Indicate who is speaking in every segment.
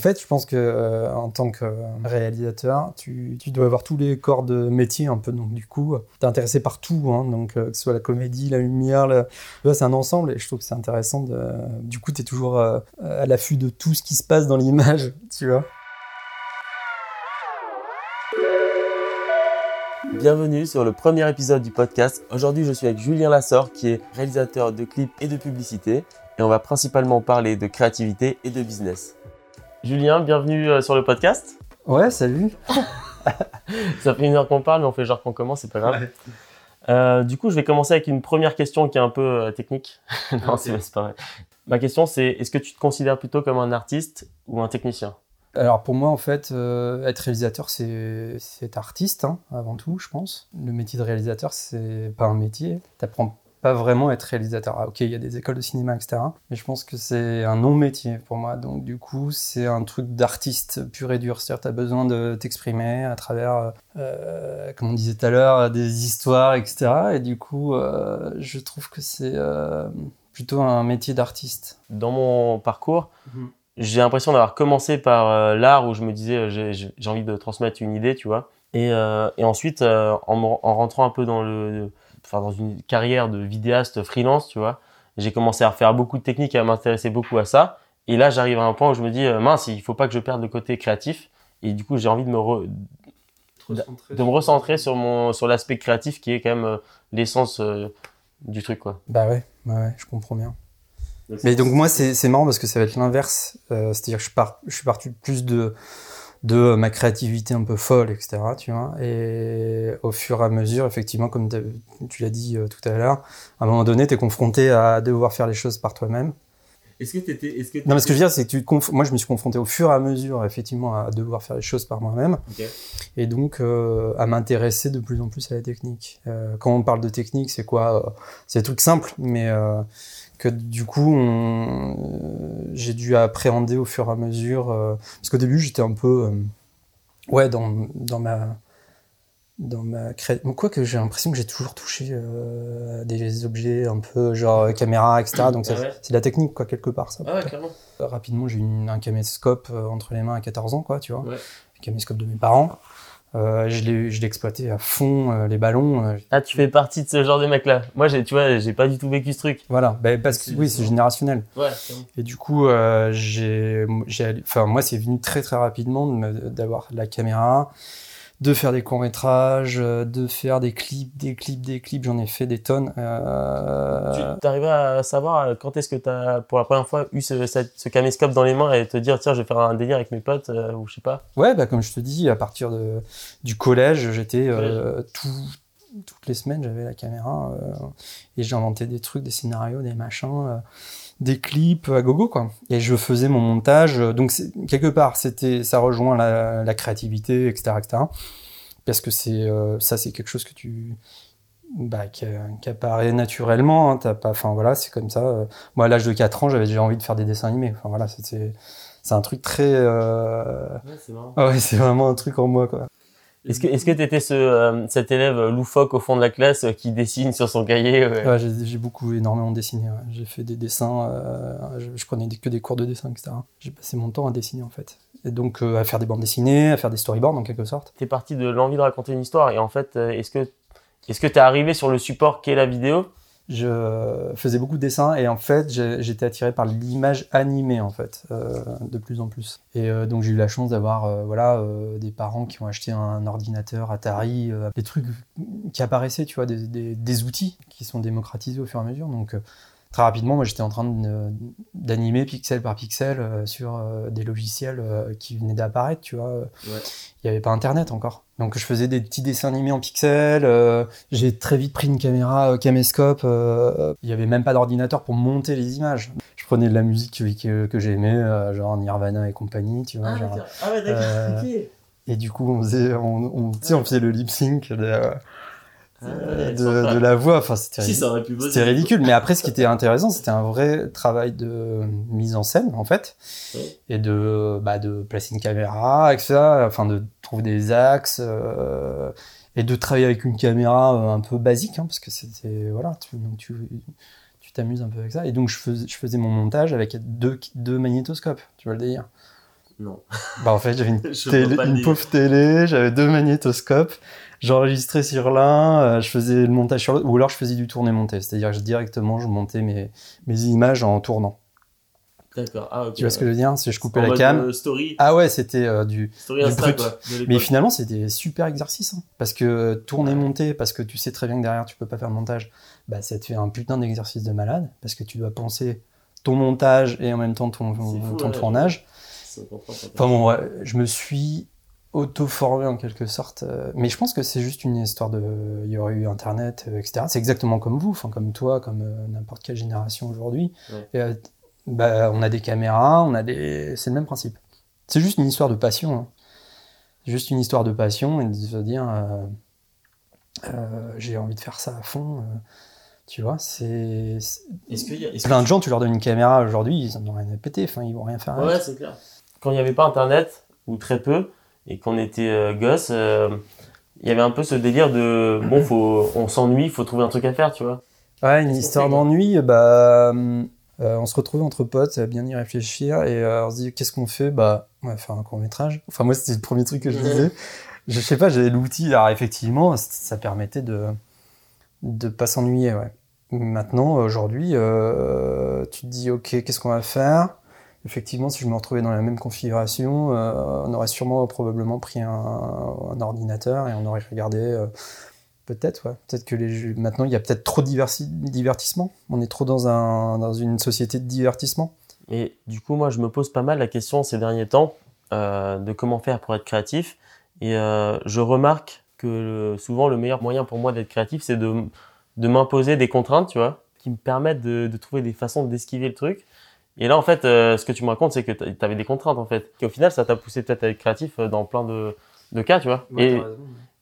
Speaker 1: fait, je pense que euh, en tant que réalisateur, tu, dois avoir tous les corps de métier un peu. Donc du coup, t'es intéressé par tout, hein, donc que ce soit la comédie, la lumière, c'est un ensemble. Et je trouve que c'est intéressant. De... Du coup, t'es toujours à l'affût de tout ce qui se passe dans l'image, tu vois.
Speaker 2: Bienvenue sur le premier épisode du podcast. Aujourd'hui, je suis avec Julien Lassor, qui est réalisateur de clips et de publicité. Et on va principalement parler de créativité et de business. Julien, bienvenue euh, sur le podcast.
Speaker 1: Ouais, salut.
Speaker 2: Ça fait une heure qu'on parle, mais on fait genre qu'on commence, c'est pas grave. Euh, du coup, je vais commencer avec une première question qui est un peu euh, technique. non, c'est pas vrai. Ma question, c'est est-ce que tu te considères plutôt comme un artiste ou un technicien?
Speaker 1: Alors pour moi, en fait, euh, être réalisateur, c'est artiste hein, avant tout, je pense. Le métier de réalisateur, c'est pas un métier. Pas vraiment être réalisateur. Ah, ok, il y a des écoles de cinéma, etc. Mais je pense que c'est un non-métier pour moi. Donc du coup, c'est un truc d'artiste pur et dur. C'est-à-dire, t'as besoin de t'exprimer à travers, euh, comme on disait tout à l'heure, des histoires, etc. Et du coup, euh, je trouve que c'est euh, plutôt un métier d'artiste.
Speaker 2: Dans mon parcours, mhm j'ai l'impression d'avoir commencé par euh, l'art où je me disais euh, j'ai envie de transmettre une idée, tu vois. Et, euh, et ensuite, en, en, rentrant un peu dans le, enfin dans une carrière de vidéaste freelance, tu vois, j'ai commencé à refaire beaucoup de techniques et à m'intéresser beaucoup à ça. Et là, j'arrive à un point où je me dis mince, il faut pas que je perde le côté créatif. Et du coup, j'ai envie de me de, me recentrer sur mon sur l'aspect créatif qui est quand même l'essence du truc, quoi.
Speaker 1: Bah ouais, ouais, ouais je comprends bien. Mais donc moi c'est marrant parce que ça va être l'inverse, euh, c'est-à-dire que je, pars, je suis parti plus de de ma créativité un peu folle, etc. Tu vois, et au fur et à mesure, effectivement, comme tu l'as dit euh, tout à l'heure, à un moment donné, tu es confronté à devoir faire les choses par toi-même.
Speaker 2: Est-ce que tu étais, est-ce que
Speaker 1: Non, mais ce que je veux dire, c'est que tu moi, je me suis confronté au fur et à mesure, effectivement, à devoir faire les choses par moi-même, et donc euh, à m'intéresser de plus en plus à la technique. Euh, quand on parle de technique, c'est quoi? Euh, C'est des trucs simples, mais que du coup, euh, j'ai dû appréhender au fur et à mesure. Euh, parce qu'au début, j'étais un peu. Euh, ouais, dans, dans ma. Dans ma Quoi que j'ai l'impression que j'ai toujours touché des objets un peu genre caméra, etc. Donc ah c'est de la technique, quoi, quelque part. Ça,
Speaker 2: ah ouais, clairement.
Speaker 1: Rapidement, j'ai eu un caméscope entre les mains à 14 ans, quoi, tu vois. Ouais. Un caméscope de mes parents. Euh, je l'ai exploité à fond euh, les ballons. Euh,
Speaker 2: ah, tu fais partie de ce genre de mec-là. Moi, j'ai, tu vois, j'ai pas du tout vécu ce truc.
Speaker 1: Voilà, ben, parce que oui, c'est générationnel.
Speaker 2: Ouais.
Speaker 1: Et du coup, j'ai, enfin, moi, c'est venu très très rapidement d'avoir la caméra, de faire des courts métrages, euh, de faire des clips, des clips, des clips. J'en ai fait des tonnes.
Speaker 2: Euh... Tu arrives à savoir euh, quand est-ce que tu as pour la première fois eu ce, ce, caméscope dans les mains et te dire tiens je vais faire un délire avec mes potes euh, ou je sais pas?
Speaker 1: Ouais bah comme je te dis à partir de, du collège j'étais tout, toutes les semaines j'avais la caméra et j'inventais des trucs, des scénarios, des machins des clips à gogo quoi. Et je faisais mon montage. Donc quelque part c'était ça rejoint la, la, créativité etc etc parce que c'est euh, ça c'est quelque chose que tu bah, qui, qui, apparaît naturellement hein, t'as pas enfin voilà c'est comme ça. Moi à l'âge de 4 ans j'avais déjà envie de faire des dessins animés. Enfin voilà c'était c'est un truc très euh...
Speaker 2: ouais, c'est
Speaker 1: ouais c'est vraiment un truc en moi quoi
Speaker 2: est-ce que est-ce que t'étais ce euh, cet élève loufoque au fond de la classe euh, qui dessine sur son cahier
Speaker 1: ouais. j'ai beaucoup énormément dessiné. J'ai fait des dessins. Euh, je, prenais que des cours de dessin, etc. J'ai passé mon temps à dessiner en fait. Et donc à faire des bandes dessinées, à faire des storyboards en quelque sorte.
Speaker 2: T'es parti de l'envie de raconter une histoire et en fait, est-ce que est-ce que t'es arrivé sur le support qu'est la vidéo?
Speaker 1: Je faisais beaucoup de dessins et en fait j'étais attiré par l'image animée en fait euh, de plus en plus. Et euh, donc j'ai eu la chance d'avoir euh, des parents qui ont acheté un ordinateur Atari des trucs qui apparaissaient tu vois des, outils qui sont démocratisés au fur et à mesure. Donc très rapidement, moi j'étais en train d'animer pixel par pixel euh, sur euh, des logiciels euh, qui venaient d'apparaître, tu vois. Il n'y avait pas internet encore. Donc je faisais des petits dessins animés en pixels. J'ai très vite pris une caméra caméscope. Il n'y avait même pas d'ordinateur pour monter les images. Je prenais de la musique que, que j'aimais, genre Nirvana et compagnie, tu vois.
Speaker 2: Ah,
Speaker 1: genre,
Speaker 2: ah ouais, d'accord.
Speaker 1: Et du coup, on faisait, on, on, on faisait le lip sync. De, euh, de, de, la voix. Enfin, c'était
Speaker 2: si,
Speaker 1: ridicule. Mais après, ce qui était intéressant, c'était un vrai travail de mise en scène, en fait, et de, bah, de placer une caméra, etc. Enfin, de trouver des axes. Euh, et de travailler avec une caméra euh, un peu basique, hein, parce que c'était voilà, tu, donc tu tu t'amuses un peu avec ça. Et donc je faisais, je faisais mon montage avec deux, deux magnétoscopes, tu vois le délire.
Speaker 2: Non.
Speaker 1: Bah en fait, j'avais une, télé- pauvre télé, j'avais deux magnétoscopes, j'enregistrais sur l'un, euh, je faisais le montage sur l'autre, ou alors je faisais du tourner-monter, c'est-à-dire que je- directement je montais mes, mes images en tournant.
Speaker 2: D'accord. Ah.
Speaker 1: Tu vois ce que je veux dire? C'est je coupais
Speaker 2: En
Speaker 1: la
Speaker 2: mode,
Speaker 1: cam.
Speaker 2: euh, story,
Speaker 1: Ah ouais, c'était euh, du.
Speaker 2: story
Speaker 1: du
Speaker 2: Insta,
Speaker 1: brut.
Speaker 2: quoi. de
Speaker 1: Mais finalement, c'était super exercice. hein. parce que tourner, monter, parce que tu sais très bien que derrière tu peux pas faire le montage, bah ça te fait un putain d'exercice de malade, parce que tu dois penser ton montage et en même temps ton,
Speaker 2: fou,
Speaker 1: ton
Speaker 2: ouais.
Speaker 1: tournage. Enfin bon, ouais, je me suis auto-formé en quelque sorte. euh, Mais je pense que c'est juste une histoire de. Il y aurait eu Internet, euh, etc. C'est exactement comme vous, enfin comme toi, comme euh, n'importe quelle génération aujourd'hui.
Speaker 2: Ouais.
Speaker 1: Euh, bah, on a des caméras, on a des. C'est le même principe. C'est juste une histoire de passion. hein. Juste une histoire de passion et de se dire euh, euh, j'ai envie de faire ça à fond. tu vois, c'est.
Speaker 2: Est-ce y a. est-ce
Speaker 1: Plein
Speaker 2: que
Speaker 1: de gens, tu leur donnes une caméra aujourd'hui, ils en ont rien à péter, enfin, ils vont rien faire
Speaker 2: Ouais,
Speaker 1: avec.
Speaker 2: ouais, c'est clair. Quand il n'y avait pas Internet, ou très peu, et qu'on était euh, gosse, euh, il y avait un peu ce délire de bon, faut, on s'ennuie, faut trouver un truc à faire, tu vois.
Speaker 1: Ouais, une histoire d'ennui, bah, euh, on se retrouvait entre potes à bien y réfléchir et euh, on se dit qu'est-ce qu'on fait? Bah, on va faire un court métrage. Enfin, moi, c'était le premier truc que je disais. Je sais pas, j'avais l'outil. Alors, effectivement, ça permettait de de pas s'ennuyer. Ouais. Maintenant, aujourd'hui, euh, tu te dis ok, qu'est-ce qu'on va faire? Effectivement, si je me retrouvais dans la même configuration, euh, on aurait sûrement probablement pris un, ordinateur et on aurait regardé. euh, Peut-être, ouais. Peut-être que les maintenant il y a peut-être trop de divertissement. On est trop dans, un, dans une société de divertissement.
Speaker 2: Et du coup, moi, je me pose pas mal la question ces derniers temps euh, de comment faire pour être créatif. Et je remarque que souvent, le meilleur moyen pour moi d'être créatif, c'est de, de m'imposer des contraintes, tu vois, qui me permettent de trouver des façons d'esquiver le truc. Et là, en fait, euh, ce que tu me racontes, c'est que tu avais des contraintes, en fait. Et au final, ça t'a poussé peut-être à être créatif euh, dans plein de, de cas, tu vois. et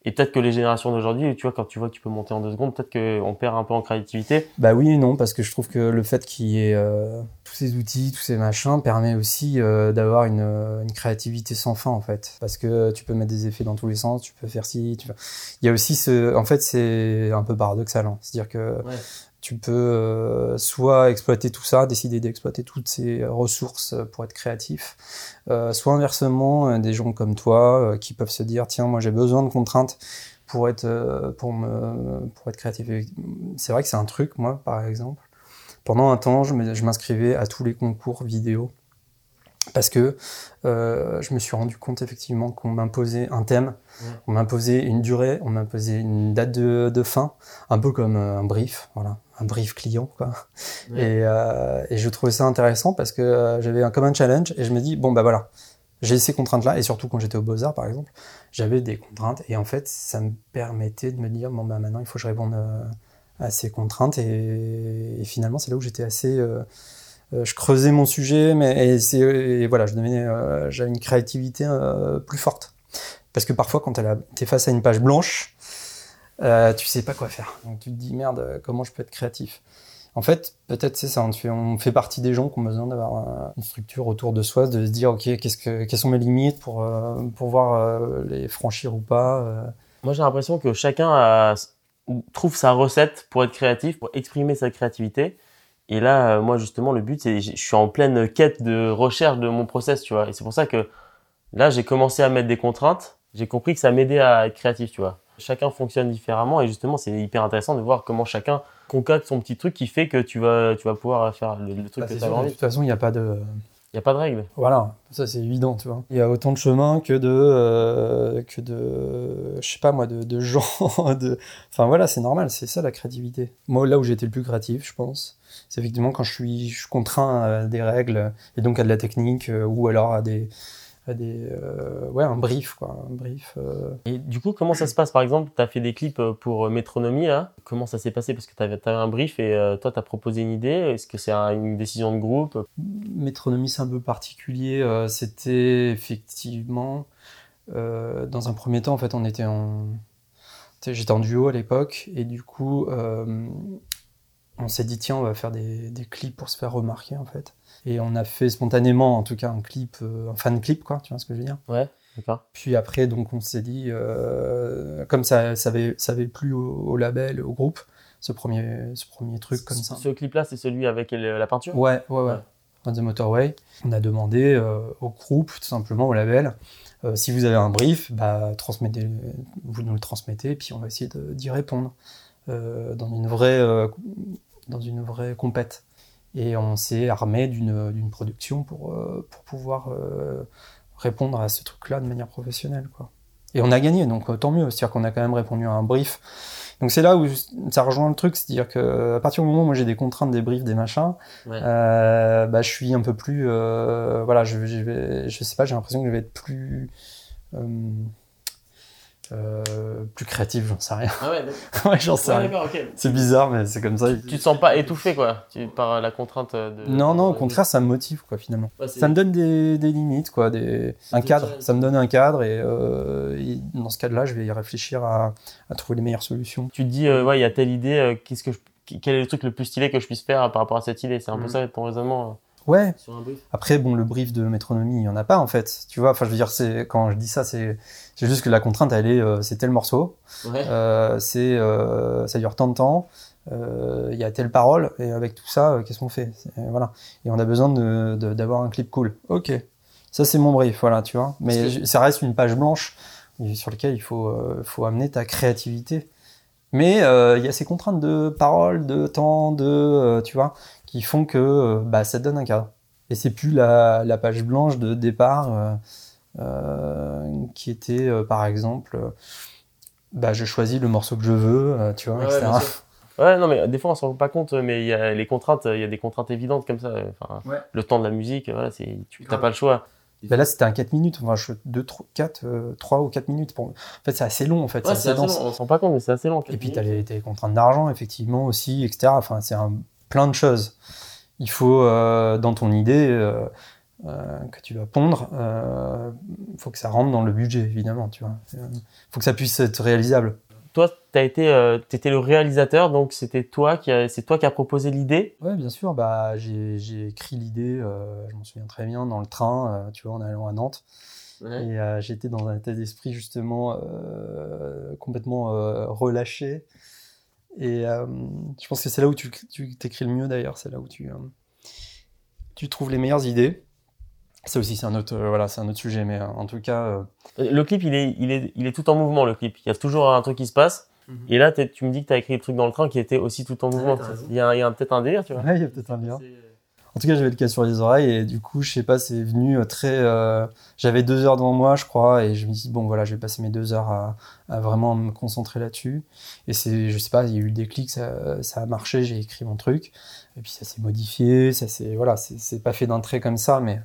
Speaker 2: et peut-être que les générations d'aujourd'hui, tu vois, quand tu vois que tu peux monter en deux secondes, peut-être qu'on perd un peu en créativité.
Speaker 1: Bah oui et non, parce que je trouve que le fait qu'il y ait euh, tous ces outils, tous ces machins, permet aussi euh, d'avoir une, une créativité sans fin en fait. Parce que tu peux mettre des effets dans tous les sens, tu peux faire ci, tu peux... Il y a aussi ce... En fait, c'est un peu paradoxal. hein. C'est-à-dire que
Speaker 2: Ouais.
Speaker 1: Tu peux euh, soit exploiter tout ça, décider d'exploiter toutes ces ressources pour être créatif, euh, soit inversement, euh, des gens comme toi qui peuvent se dire tiens, moi j'ai besoin de contraintes pour être, pour me, pour être créatif. C'est vrai que c'est un truc, moi, par exemple. Pendant un temps, je m'inscrivais à tous les concours vidéo parce que euh, je me suis rendu compte effectivement qu'on m'imposait un thème,
Speaker 2: Ouais.
Speaker 1: on m'imposait une durée, on m'imposait une date de, de fin, un peu comme un brief, voilà, un brief client, quoi.
Speaker 2: Ouais.
Speaker 1: Et, euh, et je trouvais ça intéressant parce que euh, j'avais un, comme un challenge et je me dis, bon, bah voilà, j'ai ces contraintes-là, et surtout quand j'étais au Beaux-Arts, par exemple, j'avais des contraintes, et en fait, ça me permettait de me dire, bon, bah maintenant, il faut que je réponde euh, à ces contraintes, et, et finalement, c'est là où j'étais assez... euh, je creusais mon sujet, mais et c'est et voilà, je devenais, j'avais une créativité plus forte. Parce que parfois, quand tu es face à une page blanche, euh, tu sais pas quoi faire. Donc tu te dis merde, euh, comment je peux être créatif? En fait, peut-être c'est ça. On fait, on fait partie des gens qui ont besoin d'avoir euh, une structure autour de soi, de se dire ok, qu'est-ce que, quelles sont mes limites pour euh, pour voir euh, les franchir ou pas.
Speaker 2: Moi, j'ai l'impression que chacun trouve sa recette pour être créatif, pour exprimer sa créativité. Et là, moi, justement, le but, c'est je suis en pleine quête de recherche de mon process, tu vois. Et c'est pour ça que là, j'ai commencé à mettre des contraintes. J'ai compris que ça m'aidait à être créatif, tu vois. Chacun fonctionne différemment et justement, c'est hyper intéressant de voir comment chacun concocte son petit truc qui fait que tu vas, tu vas pouvoir faire le, le truc
Speaker 1: Bah,
Speaker 2: que tu as
Speaker 1: sûr, de
Speaker 2: envie.
Speaker 1: toute façon, il n'y a pas de
Speaker 2: Il n'y a pas de règle.
Speaker 1: Voilà, ça c'est évident, tu vois. Il y a autant de chemins que de, euh, que de, je sais pas moi, de, de gens. De... Enfin voilà, c'est normal, c'est ça la créativité. Moi, là où j'ai été le plus créatif, je pense, c'est effectivement quand je suis, je suis contraint à des règles et donc à de la technique euh, ou alors à des, des, euh, ouais, un brief quoi, un brief. euh.
Speaker 2: Et du coup, comment ça se passe? Par exemple, tu as fait des clips euh, pour Métronomie, là. Comment ça s'est passé? Parce que tu avais, un brief et euh, toi, tu as proposé une idée. Est-ce que c'est un- une décision de groupe?
Speaker 1: Métronomie, c'est un peu particulier. C'était effectivement, dans un premier temps, en fait, on était en. J'étais en duo à l'époque, et du coup, on s'est dit, tiens, on va faire des, des clips pour se faire remarquer, en fait. Et on a fait spontanément, en tout cas, un clip, euh, un fan clip, quoi, tu vois ce que je veux dire.
Speaker 2: Ouais, d'accord.
Speaker 1: Puis après, donc, on s'est dit, euh, comme ça, ça avait, ça avait plu au, au label, au groupe, ce premier, ce premier truc comme ça.
Speaker 2: Ce clip-là, c'est celui avec la peinture?
Speaker 1: Ouais, ouais, ouais.
Speaker 2: Ouais.
Speaker 1: on the Motorway. On a demandé au groupe, tout simplement au label, si vous avez un brief, bah, transmettez, vous nous le transmettez, puis on va essayer d'y répondre dans une vraie, dans une vraie compète. Et on s'est armé d'une production pour, pour pouvoir répondre à ce truc-là de manière professionnelle. Quoi. Et on a gagné, donc euh, tant mieux. C'est-à-dire qu'on a quand même répondu à un brief. Donc c'est là où ça rejoint le truc, c'est-à-dire que à partir du moment où moi j'ai des contraintes, des briefs, des machins, euh, bah, je suis un peu plus, euh, voilà, je, je, vais, je sais pas, j'ai l'impression que je vais être plus, euh, euh, plus créatif, j'en sais rien.
Speaker 2: Ah ouais,
Speaker 1: ouais j'en sais rien. C'est bizarre, mais c'est comme ça.
Speaker 2: Tu te sens pas étouffé, quoi, par la contrainte de.
Speaker 1: Non, non, au contraire, ça me motive, quoi, finalement. ça me donne des, des, limites, quoi, des... un cadre. Ça me donne un cadre, et, euh, dans ce cadre-là, je vais y réfléchir à, à, trouver les meilleures solutions.
Speaker 2: Tu te dis, euh, ouais, il y a telle idée, qu'est-ce que je... quel est le truc le plus stylé que je puisse faire par rapport à cette idée? C'est un peu mm. ça ton raisonnement
Speaker 1: Ouais. Après, bon, le brief de métronomie, il y en a pas en fait. Tu vois, enfin, je veux dire, c'est quand je dis ça, c'est juste que la contrainte, elle est, euh, c'est tel morceau, euh, c'est, euh, ça dure tant de temps, il y a telle parole, et avec tout ça, qu'est-ce qu'on fait? Voilà. Et on a besoin de d'avoir un clip cool. Ok. Ça, c'est mon brief, voilà, tu vois. Mais ça reste une page blanche sur laquelle il faut, faut amener ta créativité. Mais il y a ces contraintes de parole, de temps, de, tu vois qui font que euh, bah, ça donne un cadre. Et c'est plus la, la, page blanche de départ euh, euh, qui était, par exemple, bah, je choisis le morceau que je veux, tu vois, etc.
Speaker 2: Ouais, non, mais des fois on s'en rend pas compte, mais il y a les contraintes, il y a des contraintes évidentes comme ça. Enfin, Le temps de la musique, voilà, tu n'as pas le choix.
Speaker 1: Bah là, c'était un 4 minutes, enfin, je, 2, 3, 4, 3 ou 4 minutes. Pour... En fait, c'est assez long, en fait.
Speaker 2: Ouais, c'est assez, long. On s'en rend pas compte, mais c'est assez long.
Speaker 1: Et puis, tu as les, les, contraintes d'argent, effectivement, aussi, etc. Enfin, c'est un plein de choses. Il faut, euh, dans ton idée euh, euh, que tu vas pondre, il faut que ça rentre dans le budget, évidemment. Tu vois. Il faut que ça puisse être réalisable.
Speaker 2: Toi, tu été, étais le réalisateur, donc c'était toi qui c'est toi qui as proposé l'idée?
Speaker 1: Oui, bien sûr. Bah, j'ai écrit l'idée. je m'en souviens très bien dans le train, tu vois, en allant à Nantes. Et j'étais dans un état d'esprit justement complètement relâché. Et euh, je pense que c'est là où tu, t'écris le mieux d'ailleurs, c'est là où tu, euh, tu trouves les meilleures idées. Ça aussi, c'est un autre, euh, voilà, c'est un autre sujet, mais en tout cas.
Speaker 2: Le clip, il est, il est, il est tout en mouvement. Le clip, il y a toujours un truc qui se passe. Mhm. Et là, tu me dis que tu as écrit le truc dans le train qui était aussi tout en mouvement. il y a, il y a peut-être un délire, tu vois.
Speaker 1: Ouais, il y a peut-être un délire. En tout cas, j'avais le cas sur les oreilles et du coup, je sais pas, c'est venu euh, très. Euh, j'avais deux heures devant moi, je crois, et je me dis bon, voilà, je vais passer mes deux heures à, vraiment me concentrer là-dessus. Et c'est, je sais pas, il y a eu le déclic, ça, ça a marché, j'ai écrit mon truc, et puis ça s'est modifié, ça c'est voilà, c'est pas fait d'un trait comme ça, mais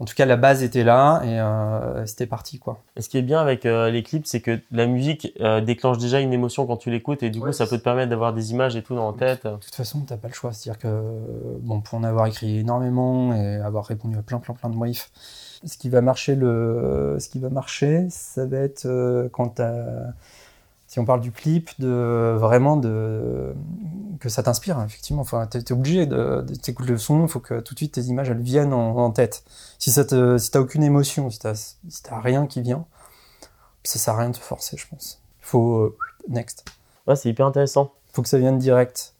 Speaker 1: en tout cas, la base était là et euh, c'était parti. quoi.
Speaker 2: Et ce qui est bien avec euh, les clips, c'est que la musique euh, déclenche déjà une émotion quand tu l'écoutes et du coup, ça peut te permettre d'avoir des images et tout dans la tête.
Speaker 1: De toute façon, tu n'as pas le choix. C'est-à-dire que, bon, pour en avoir écrit énormément et avoir répondu à plein, plein, plein de briefs, ce qui va marcher, le... ce qui va marcher ça va être quand tu as si on parle du clip, de vraiment de que ça t'inspire hein, effectivement. Enfin, t'es es obligé de, t'écouter le son, il faut que tout de suite tes images elles viennent en, tête. Si ça te, si t'as aucune émotion, si t'as si rien qui vient, ça sert à rien de te forcer, je pense. Il faut euh, next.
Speaker 2: Ouais, c'est hyper intéressant.
Speaker 1: Il faut que ça vienne direct.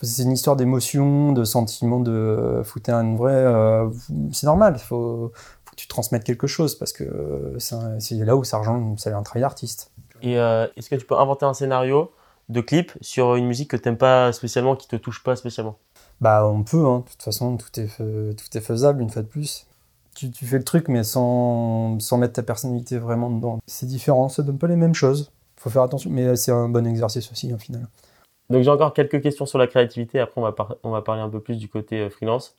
Speaker 1: C'est une histoire d'émotion, de sentiment, de foutre une vraie. Euh, c'est normal. Il faut, faut, que tu transmettes quelque chose parce que euh, c'est là où ça rejoint, c'est un travail d'artiste.
Speaker 2: Et euh, est-ce que tu peux inventer un scénario de clip sur une musique que tu n'aimes pas spécialement, qui te touche pas spécialement?
Speaker 1: Bah, on peut, hein. de toute façon, tout est, tout est faisable une fois de plus. Tu, tu fais le truc, mais sans, sans, mettre ta personnalité vraiment dedans. C'est différent, ça donne pas les mêmes choses. faut faire attention, mais c'est un bon exercice aussi, au final.
Speaker 2: Donc, j'ai encore quelques questions sur la créativité. Après, on va, on va parler un peu plus du côté euh, freelance.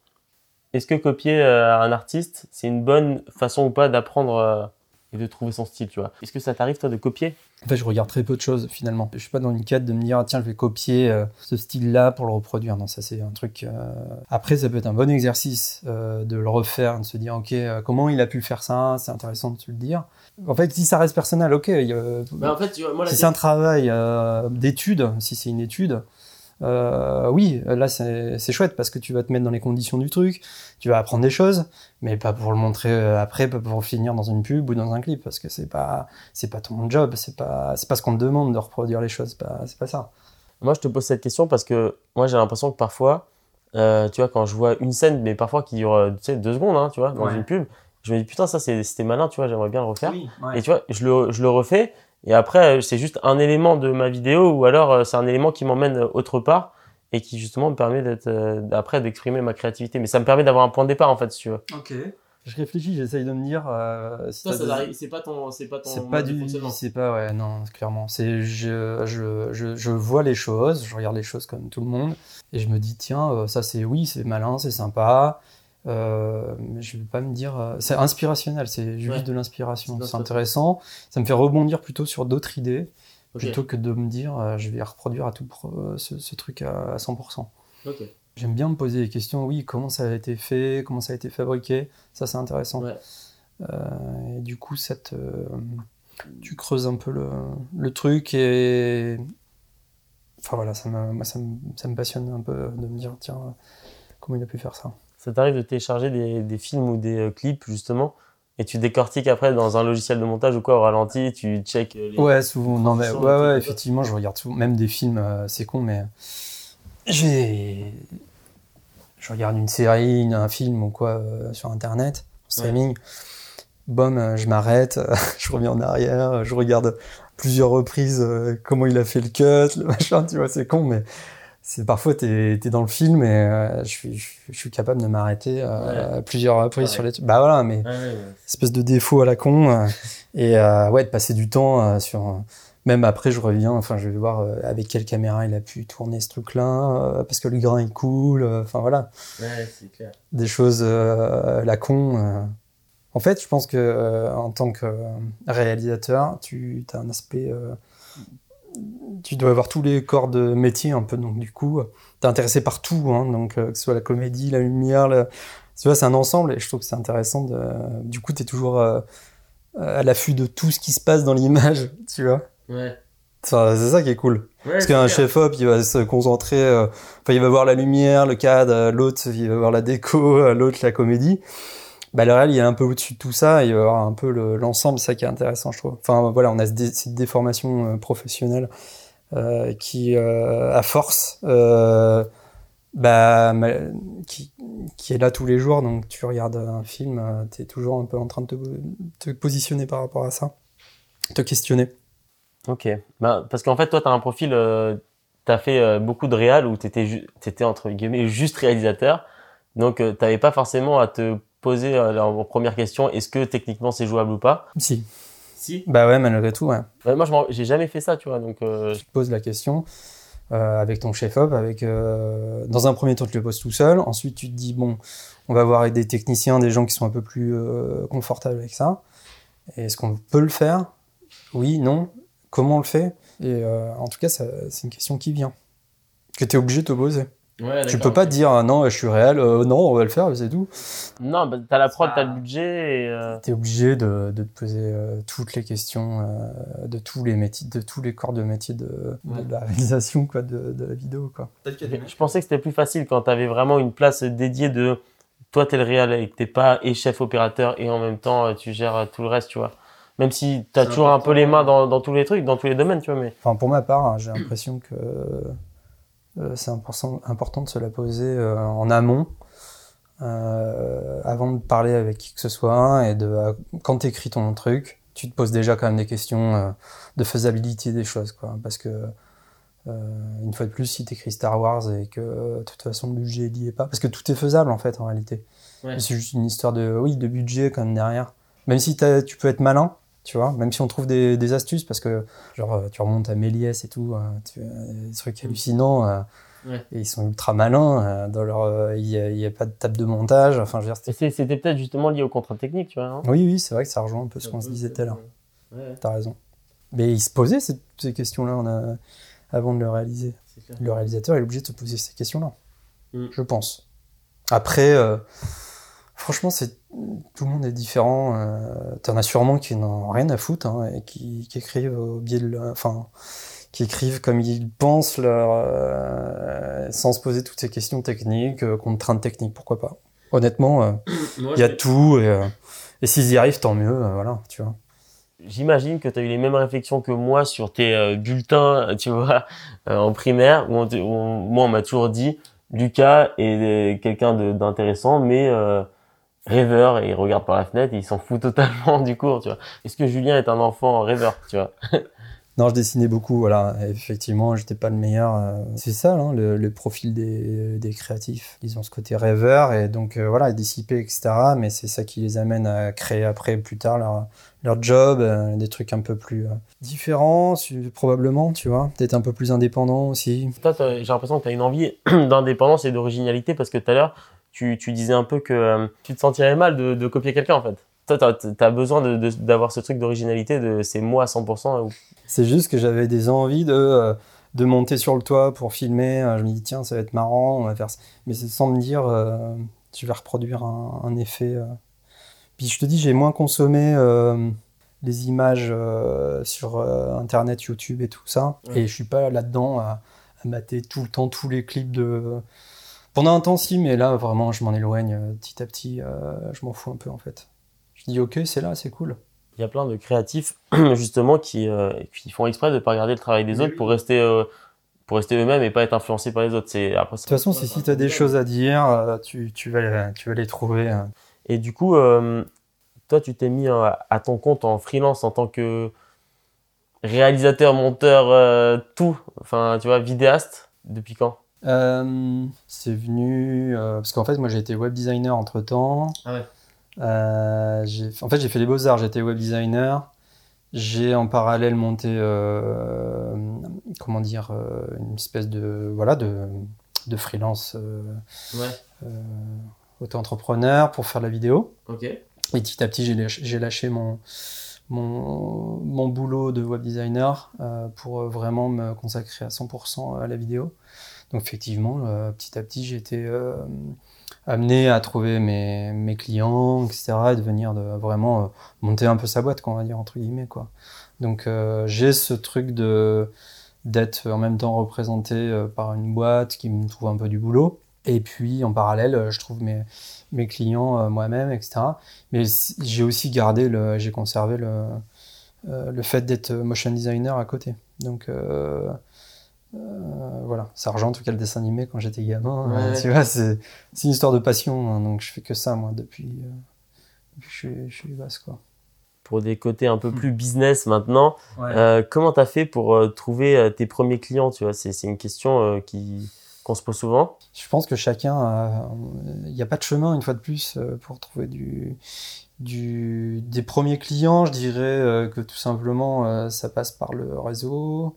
Speaker 2: Est-ce que copier euh, un artiste, c'est une bonne façon ou pas d'apprendre et de trouver son style, tu vois. Est-ce que ça t'arrive, toi, de copier?
Speaker 1: En fait, je regarde très peu de choses, finalement. Je suis pas dans une quête de me dire, tiens, je vais copier euh, ce style-là pour le reproduire. Non, ça, c'est un truc... Euh, après, ça peut être un bon exercice euh, de le refaire, de se dire, OK, comment il a pu faire ça? C'est intéressant de te le dire. En fait, si ça reste personnel, OK.
Speaker 2: en fait, tu vois, moi,
Speaker 1: si c'est un travail d'étude, si c'est une étude, euh, oui, là c'est chouette parce que tu vas te mettre dans les conditions du truc, tu vas apprendre des choses, mais pas pour le montrer euh, après, pas pour finir dans une pub ou dans un clip parce que c'est pas c'est pas ton job, c'est pas c'est pas ce qu'on te demande de reproduire les choses, c'est pas, pas ça.
Speaker 2: Moi je te pose cette question parce que moi j'ai l'impression que parfois Euh, tu vois, quand je vois une scène, mais parfois qui dure, tu sais, deux secondes, hein, tu vois, dans
Speaker 1: Ouais.
Speaker 2: une pub, je me dis putain, ça c'est- c'était malin, tu vois, j'aimerais bien le refaire.
Speaker 1: Oui,
Speaker 2: Et tu vois, je le, je le refais, et après, euh, c'est juste un élément de ma vidéo, ou alors euh, c'est un élément qui m'emmène euh, autre part, et qui justement me permet d'être, euh, après d'exprimer ma créativité. Mais ça me permet d'avoir un point de départ, en fait, si tu veux.
Speaker 1: Ok. Je réfléchis, j'essaye de me dire. euh, si t'as des-
Speaker 2: c'est pas ton, c'est pas
Speaker 1: C'est pas du, c'est pas ouais non clairement. C'est je, je, je, je vois les choses, je regarde les choses comme tout le monde et je me dis tiens ça c'est oui c'est malin c'est sympa. Euh, je vais pas me dire euh, c'est inspirationnel c'est juste
Speaker 2: Ouais.
Speaker 1: de l'inspiration
Speaker 2: C'est
Speaker 1: intéressant ça me fait rebondir plutôt sur d'autres idées plutôt que de me dire euh, je vais reproduire à tout pro- ce, ce truc à, à 100%.
Speaker 2: Ok.
Speaker 1: J'aime bien me poser des questions, oui, comment ça a été fait, comment ça a été fabriqué, ça c'est intéressant.
Speaker 2: Ouais.
Speaker 1: Euh, et du coup, ça te, tu creuses un peu le, le truc et. Enfin voilà, ça me, moi, ça, me, ça me passionne un peu de me dire, tiens, comment il a pu faire ça.
Speaker 2: Ça t'arrive de télécharger des, des films ou des euh, clips, justement, et tu décortiques après dans un logiciel de montage ou quoi, au ralenti, tu check euh, les...
Speaker 1: Ouais, souvent, non mais ouais, ouais, effectivement, je regarde souvent, même des films, euh, c'est con, mais j'ai. Je regarde une série, une- un film ou quoi euh, sur internet, en streaming. Bom, euh, je m'arrête, je reviens en arrière, je regarde plusieurs reprises euh, comment il a fait le cut, le machin, tu vois, c'est con, mais c'est parfois t'es es dans le film et euh, je, suis, je, suis- capable de m'arrêter euh, plusieurs reprises sur les trucs. Bah voilà, mais
Speaker 2: Ouais,
Speaker 1: espèce de défaut à la con euh, et ouais de passer du temps sur même après je reviens enfin je vais voir avec quelle caméra il a pu tourner ce truc là parce que le grain est cool enfin voilà
Speaker 2: ouais. Ouais, c'est clair.
Speaker 1: des choses à la con en fait je pense que en tant que réalisateur tu as un aspect tu dois avoir tous les corps de métier un peu donc du coup t'es intéressé par tout hein, donc euh, que ce soit la comédie la lumière tu vois c'est un ensemble et je trouve que c'est intéressant de du coup t'es toujours euh, à l'affût de tout ce qui se passe dans l'image tu vois.
Speaker 2: Ouais.
Speaker 1: Enfin, c'est ça qui est cool.
Speaker 2: Ouais,
Speaker 1: parce qu'un chef op il va se concentrer euh, enfin il va voir la lumière le cadre l'autre il va voir la déco l'autre la comédie bah le réel il est un peu au-dessus de tout ça il va avoir un peu le- l'ensemble c'est ça qui est intéressant je trouve enfin voilà on a cette déformation euh, professionnelle euh, qui euh, à force euh, bah qui, qui est là tous les jours donc tu regardes un film tu es toujours un peu en train de te, positionner par rapport à ça te questionner
Speaker 2: Ok. Bah, parce qu'en fait, toi, tu as un profil, euh, tu as fait euh, beaucoup de réal où tu étais, entre guillemets juste réalisateur. Donc, euh, tu n'avais pas forcément à te poser euh, en première question est-ce que techniquement c'est jouable ou pas
Speaker 1: si
Speaker 2: Si.
Speaker 1: bah ouais malgré tout ouais
Speaker 2: Ouais, moi, j'ai jamais fait ça, tu vois. Donc, euh,
Speaker 1: tu te poses la question euh, avec ton chef-op, avec euh, dans un premier temps tu le poses tout seul, ensuite tu te dis bon, on va voir avec des techniciens, des gens qui sont un peu plus euh, confortables avec ça. Est-ce qu'on peut le faire? Oui, non. Comment on le fait? Et euh, en tout cas, c'est une question qui vient que tu es obligé de te poser. Tu peux pas dire ah non, je suis réel, euh, non, on va le faire, c'est tout.
Speaker 2: Non, bah, t'as la prod, t'as le budget et. euh,
Speaker 1: Tu es obligé de, de te poser euh, toutes les questions euh, de tous les métiers, de tous les corps de métier de, de
Speaker 2: Ouais.
Speaker 1: la réalisation, quoi, de, de la vidéo, quoi.
Speaker 2: Je pensais que c'était plus facile quand tu avais vraiment une place dédiée de toi, t'es le réal et que t'es pas et chef opérateur et en même temps tu gères tout le reste, tu vois. Même si tu as toujours un peu les mains dans, dans tous les trucs, dans tous les domaines, tu vois. Mais
Speaker 1: Enfin, pour ma part, hein, j'ai l'impression que euh, c'est important, important de se la poser euh, en amont, euh, avant de parler avec qui que ce soit, et de euh, quand tu écris ton truc, tu te poses déjà quand même des questions euh, de faisabilité des choses, quoi. Parce que euh, une fois de plus, si tu écris Star Wars et que euh, de toute façon le budget il y est pas, parce que tout est faisable en fait en réalité.
Speaker 2: Ouais.
Speaker 1: C'est juste une histoire de oui de budget quand même derrière. Même si tu peux être malin, tu vois, même si on trouve des, des astuces, parce que genre euh, tu remontes à Méliès et tout, euh, tu, euh, des trucs hallucinants, euh,
Speaker 2: Ouais.
Speaker 1: et ils sont ultra malins. euh, dans leur, euh, il y, a, pas de table de montage. Enfin, je veux dire,
Speaker 2: c'était peut-être justement lié aux contraintes techniques, tu vois.
Speaker 1: oui, oui, c'est vrai que ça rejoint un peu ce qu'on se disait tout à l'heure.
Speaker 2: Ouais,
Speaker 1: T'as raison. Mais il se posait ces, ces questions-là avant de le réaliser. Le réalisateur est obligé de se poser ces questions-là.
Speaker 2: Mm.
Speaker 1: Je pense. Après, franchement, c'est tout le monde est différent. Euh, T'en as sûrement qui n'ont rien à foutre hein, et qui, qui écrivent au biais de, enfin, qui écrivent comme ils pensent, leur, euh, sans se poser toutes ces questions techniques, euh, contraintes techniques, pourquoi pas. Honnêtement, euh, il y a tout et, euh, et s'ils y arrivent, tant mieux. euh, voilà, tu vois.
Speaker 2: J'imagine que tu as eu les mêmes réflexions que moi sur tes euh, bulletins, tu vois, euh, en primaire, où, on où on- moi on m'a toujours dit Lucas est quelqu'un d'intéressant, mais rêveur et il regarde par la fenêtre et il s'en fout totalement du cours, tu vois. Est-ce que Julien est un enfant rêveur, tu vois?
Speaker 1: Non, je dessinais beaucoup, voilà. effectivement, j'étais pas le meilleur. Euh, c'est ça, hein, le, profil des, des, créatifs. Ils ont ce côté rêveur et donc euh, voilà, dissiper, etc. Mais c'est ça qui les amène à créer après, plus tard, leur, leur job, euh, des trucs un peu plus différents, probablement, tu vois. Peut-être un peu plus indépendant aussi.
Speaker 2: Toi, j'ai l'impression que tu as une envie d'indépendance et d'originalité parce que tout à l'heure, tu, tu, disais un peu que tu te sentirais mal de, de copier quelqu'un en fait. Toi, tu as, besoin d'avoir ce truc d'originalité, de c'est moi à 100%.
Speaker 1: C'est juste que j'avais des envies de, euh, de monter sur le toit pour filmer. Euh, je me dis, tiens, ça va être marrant, on va faire ça. Mais c'est sans me dire, euh, je vais reproduire un, effet. Puis je te dis, j'ai moins consommé les images sur Internet, YouTube et tout ça. Et je suis pas là-dedans à, à, mater tout le temps tous les clips de. Pendant un temps, si, mais là, vraiment, je m'en éloigne petit à petit. je m'en fous un peu, en fait je dis ok, c'est là, c'est cool.
Speaker 2: Il y a plein de créatifs justement qui, euh, qui font exprès de ne pas regarder le travail des autres pour rester, euh, pour rester eux-mêmes et pas être influencés par les autres. C'est,
Speaker 1: après, de toute façon, si, si tu as des choses à dire, euh, tu, tu, vas, tu vas les trouver. Hein.
Speaker 2: Et du coup, toi, tu t'es mis à ton compte en freelance en tant que réalisateur, monteur, tout, enfin, tu vois, vidéaste, depuis quand?
Speaker 1: C'est venu. parce qu'en fait, moi, j'ai été web designer entre temps.
Speaker 2: Ah ouais.
Speaker 1: Euh, en fait, j'ai fait les beaux-arts, j'étais web designer. J'ai en parallèle monté, euh, comment dire, euh, une espèce de, voilà, de, de freelance auto-entrepreneur pour faire la vidéo. Et petit à petit, j'ai lâché, lâché mon, mon, mon, boulot de web designer pour vraiment me consacrer à 100% à la vidéo. Donc effectivement, petit à petit, j'ai été amené à trouver mes, clients, etc., et de venir de vraiment euh, monter un peu sa boîte, quoi, on va dire, entre guillemets. Quoi. Donc euh, j'ai ce truc de d'être en même temps représenté euh, par une boîte qui me trouve un peu du boulot. Et puis en parallèle, je trouve mes, mes clients moi-même, etc. Mais j'ai aussi gardé, j'ai conservé le, le fait d'être motion designer à côté. Donc euh, voilà, ça rejoint en tout cas le dessin animé quand j'étais gamin. Hein, tu vois, c'est une histoire de passion, hein, donc je fais que ça moi depuis, euh, depuis je, suis, je quoi.
Speaker 2: Pour des côtés un peu hmm. plus business maintenant, euh, comment tu as fait pour trouver tes premiers clients Tu vois, c'est une question qui qu'on se pose souvent.
Speaker 1: Je pense que chacun, il n'y a pas de chemin une fois de plus pour trouver du, du des premiers clients. Je dirais que tout simplement ça passe par le réseau.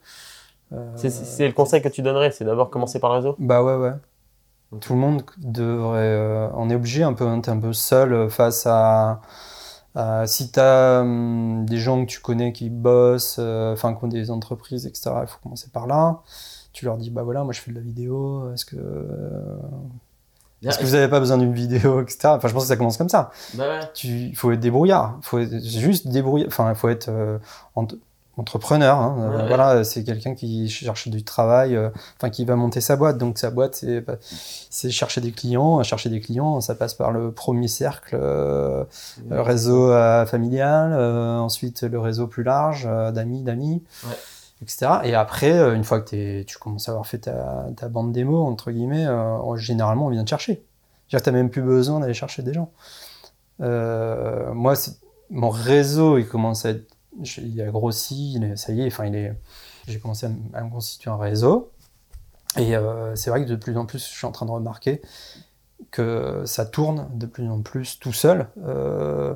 Speaker 2: C'est le conseil que tu donnerais, c'est d'abord commencer par le réseau?
Speaker 1: Bah ouais, ouais. Tout le monde devrait. Euh, on est obligé un peu, hein, un peu seul face à. si tu as hum, des gens que tu connais qui bossent, euh, enfin qui ont des entreprises, etc., il faut commencer par là. Tu leur dis, bah voilà, moi je fais de la vidéo, est-ce que. Est-ce que vous n'avez pas besoin d'une vidéo, etc. Enfin, je pense que ça commence comme ça.
Speaker 2: Bah
Speaker 1: Il faut être débrouillard. Il faut être juste débrouillard. Enfin, il faut être euh, entrepreneur. Hein. Euh, voilà, c'est quelqu'un qui cherche du travail, euh, enfin qui va monter sa boîte. Donc sa boîte, c'est bah, c'est chercher des clients. Chercher des clients, ça passe par le premier cercle, euh, réseau familial, ensuite le réseau plus large d'amis, d'amis, etc. Et après, une fois que tu commences à avoir fait ta, ta bande démo entre guillemets, généralement on vient te chercher. Tu n'as même plus besoin d'aller chercher des gens. moi, mon réseau, il commence à être il a grossi, ça y est, enfin, il est, j'ai commencé à, me constituer un réseau. Et euh, c'est vrai que de plus en plus, je suis en train de remarquer que ça tourne de plus en plus tout seul. Euh,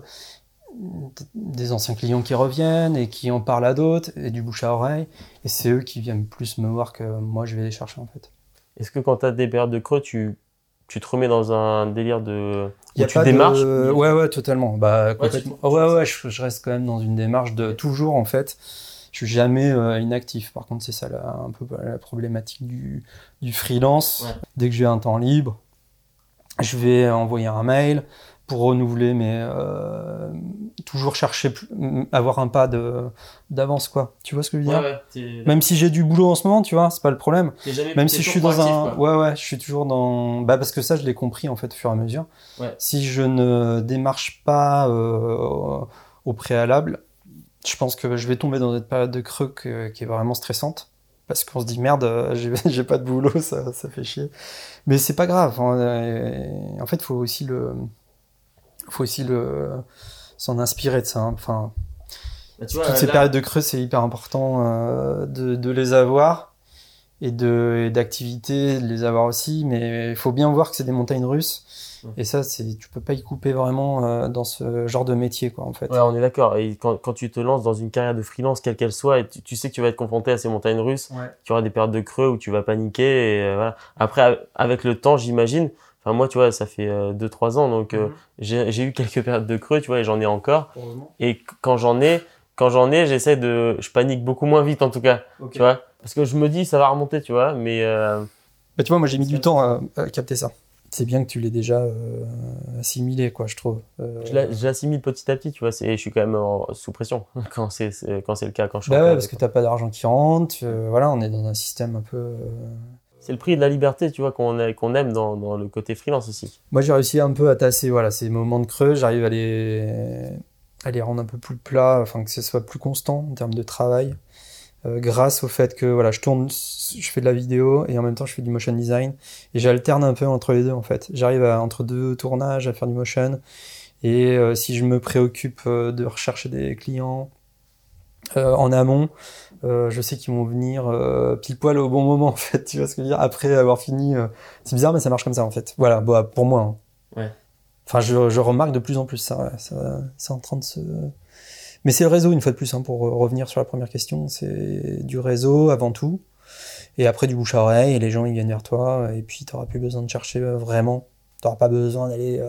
Speaker 1: des anciens clients qui reviennent et qui en parlent à d'autres, et du bouche à oreille. Et c'est eux qui viennent plus me voir que moi, je vais les chercher en fait.
Speaker 2: Est-ce que quand tu as des périodes de creux, tu tu te remets dans un délire de y a tu démarches
Speaker 1: ouais ouais totalement. Bah complètement. ouais ouais, je, reste quand même dans une démarche de toujours en fait. Je suis jamais euh, inactif. Par contre c'est ça un peu la problématique du, du freelance. Dès que j'ai un temps libre je vais envoyer un mail pour renouveler, mais euh, toujours chercher, avoir un pas d'avance, quoi. Tu vois ce que je veux dire? Même si j'ai du boulot en ce moment, tu vois, c'est pas le problème. Même si je suis dans un, ouais, ouais, je suis toujours dans, bah parce que ça, je l'ai compris en fait au fur et à mesure. Si je ne démarche pas euh, au préalable, je pense que je vais tomber dans cette période de creux qui est vraiment stressante. parce qu'on se dit merde, euh, j'ai pas de boulot, ça, ça fait chier. Mais c'est pas grave. En, en fait, faut aussi le, faut aussi le s'en inspirer de ça. hein. Enfin,
Speaker 2: Bah, tu vois,
Speaker 1: toutes ces
Speaker 2: là-
Speaker 1: périodes de creux, c'est hyper important euh, de, de les avoir et de d'activités, de les avoir aussi. Mais il faut bien voir que c'est des montagnes russes.
Speaker 2: Ouais.
Speaker 1: Et ça, c'est tu peux pas y couper vraiment euh, dans ce genre de métier, quoi, en fait.
Speaker 2: Ouais, on est d'accord. Et quand, quand tu te lances dans une carrière de freelance, quelle qu'elle soit, et tu, tu sais que tu vas être confronté à ces montagnes russes,
Speaker 1: Ouais.
Speaker 2: tu auras des périodes de creux où tu vas paniquer. Et, euh, voilà. Après, av- avec le temps, j'imagine. Enfin, moi, tu vois, ça fait 2-3 ans, donc
Speaker 1: Mhm.
Speaker 2: euh, j'ai j'ai eu quelques périodes de creux, tu vois, et j'en ai encore. Et quand j'en ai, quand j'en ai, j'essaie de, je panique beaucoup moins vite en tout cas, tu vois, parce que je me dis ça va remonter, tu vois, mais euh,
Speaker 1: Bah, tu vois, moi j'ai mis du temps à, à capter ça. C'est bien que tu l'aies déjà euh, assimilé, quoi, je trouve. Euh,
Speaker 2: je l'a- je l'assimile petit à petit, tu vois. C'est, je suis quand même en- sous pression quand c'est, c'est- quand c'est le cas, quand je suis en
Speaker 1: Bah ouais, parce que t'as pas d'argent qui rentre. euh, voilà, on est dans un système un peu.
Speaker 2: C'est le prix de la liberté, tu vois, qu'on, aime dans, le côté freelance aussi.
Speaker 1: Moi, j'ai réussi un peu à tasser voilà, ces moments de creux. J'arrive à les, rendre un peu plus plats, enfin que ce soit plus constant en termes de travail, euh, grâce au fait que voilà, je tourne, je fais de la vidéo et en même temps je fais du motion design et j'alterne un peu entre les deux en fait. J'arrive entre deux tournages à faire du motion et euh, si je me préoccupe euh, de rechercher des clients en amont, euh, je sais qu'ils vont venir euh, pile poil au bon moment en fait. Tu vois ce que je veux dire Après avoir fini. euh, C'est bizarre, mais ça marche comme ça en fait. Voilà, bah, pour moi. hein.
Speaker 2: Ouais.
Speaker 1: Enfin, je, je remarque de plus en plus ça. ça c'est en train de se. Mais c'est le réseau une fois de plus hein, pour revenir sur la première question. C'est du réseau avant tout, et après du bouche à oreille. Et les gens ils viennent vers toi, et puis t'auras plus besoin de chercher vraiment. T'auras pas besoin d'aller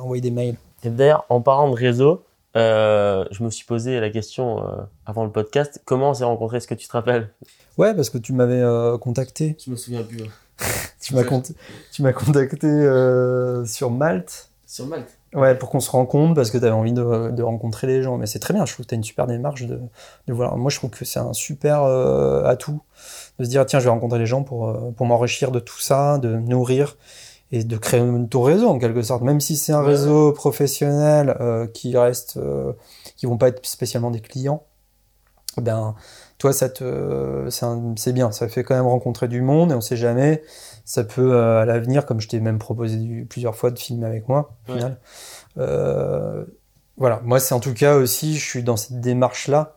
Speaker 1: envoyer des mails.
Speaker 2: Et d'ailleurs, en parlant de réseau, euh, je me suis posé la question euh, avant le podcast, comment on s'est rencontrés? Est-ce que tu te rappelles?
Speaker 1: Ouais, parce que tu m'avais euh, contacté.
Speaker 2: Je me souviens plus.
Speaker 1: Tu m'as contacté euh, sur Malte.
Speaker 2: Sur Malte?
Speaker 1: Ouais, pour qu'on se rencontre, parce que tu avais envie de, de rencontrer les gens. Mais c'est très bien, je trouve que tu as une super démarche de, de voir. Moi, je trouve que c'est un super euh, atout de se dire, tiens, je vais rencontrer les gens pour, pour m'enrichir de tout ça, de nourrir et de créer ton réseau en quelque sorte. Même si c'est un réseau professionnel euh, qui reste, euh, qui vont pas être spécialement des clients, ben, toi, ça te, c'est bien. Ça fait quand même rencontrer du monde et on sait jamais. Ça peut, euh, à l'avenir, comme je t'ai même proposé du- plusieurs fois de filmer avec moi, au
Speaker 2: Ouais.
Speaker 1: final. Euh, voilà. Moi, c'est en tout cas aussi, je suis dans cette démarche-là